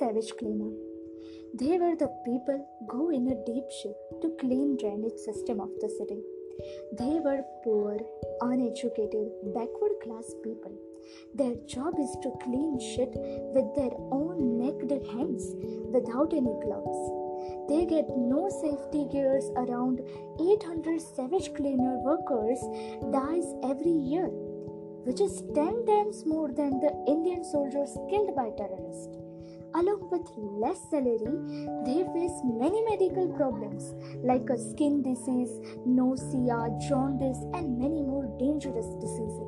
garbage cleaner. They were the people go in a deep ship to clean drainage system of the city. They were poor, uneducated, backward class people. Their job is to clean shit with their own naked hands without any gloves. They get no safety gears around 800 savage cleaner workers dies every year, which is 10 times more than the Indian soldiers killed by terrorists. Along with less salary, they face many medical problems like a skin disease, nausea, jaundice, and many more dangerous diseases.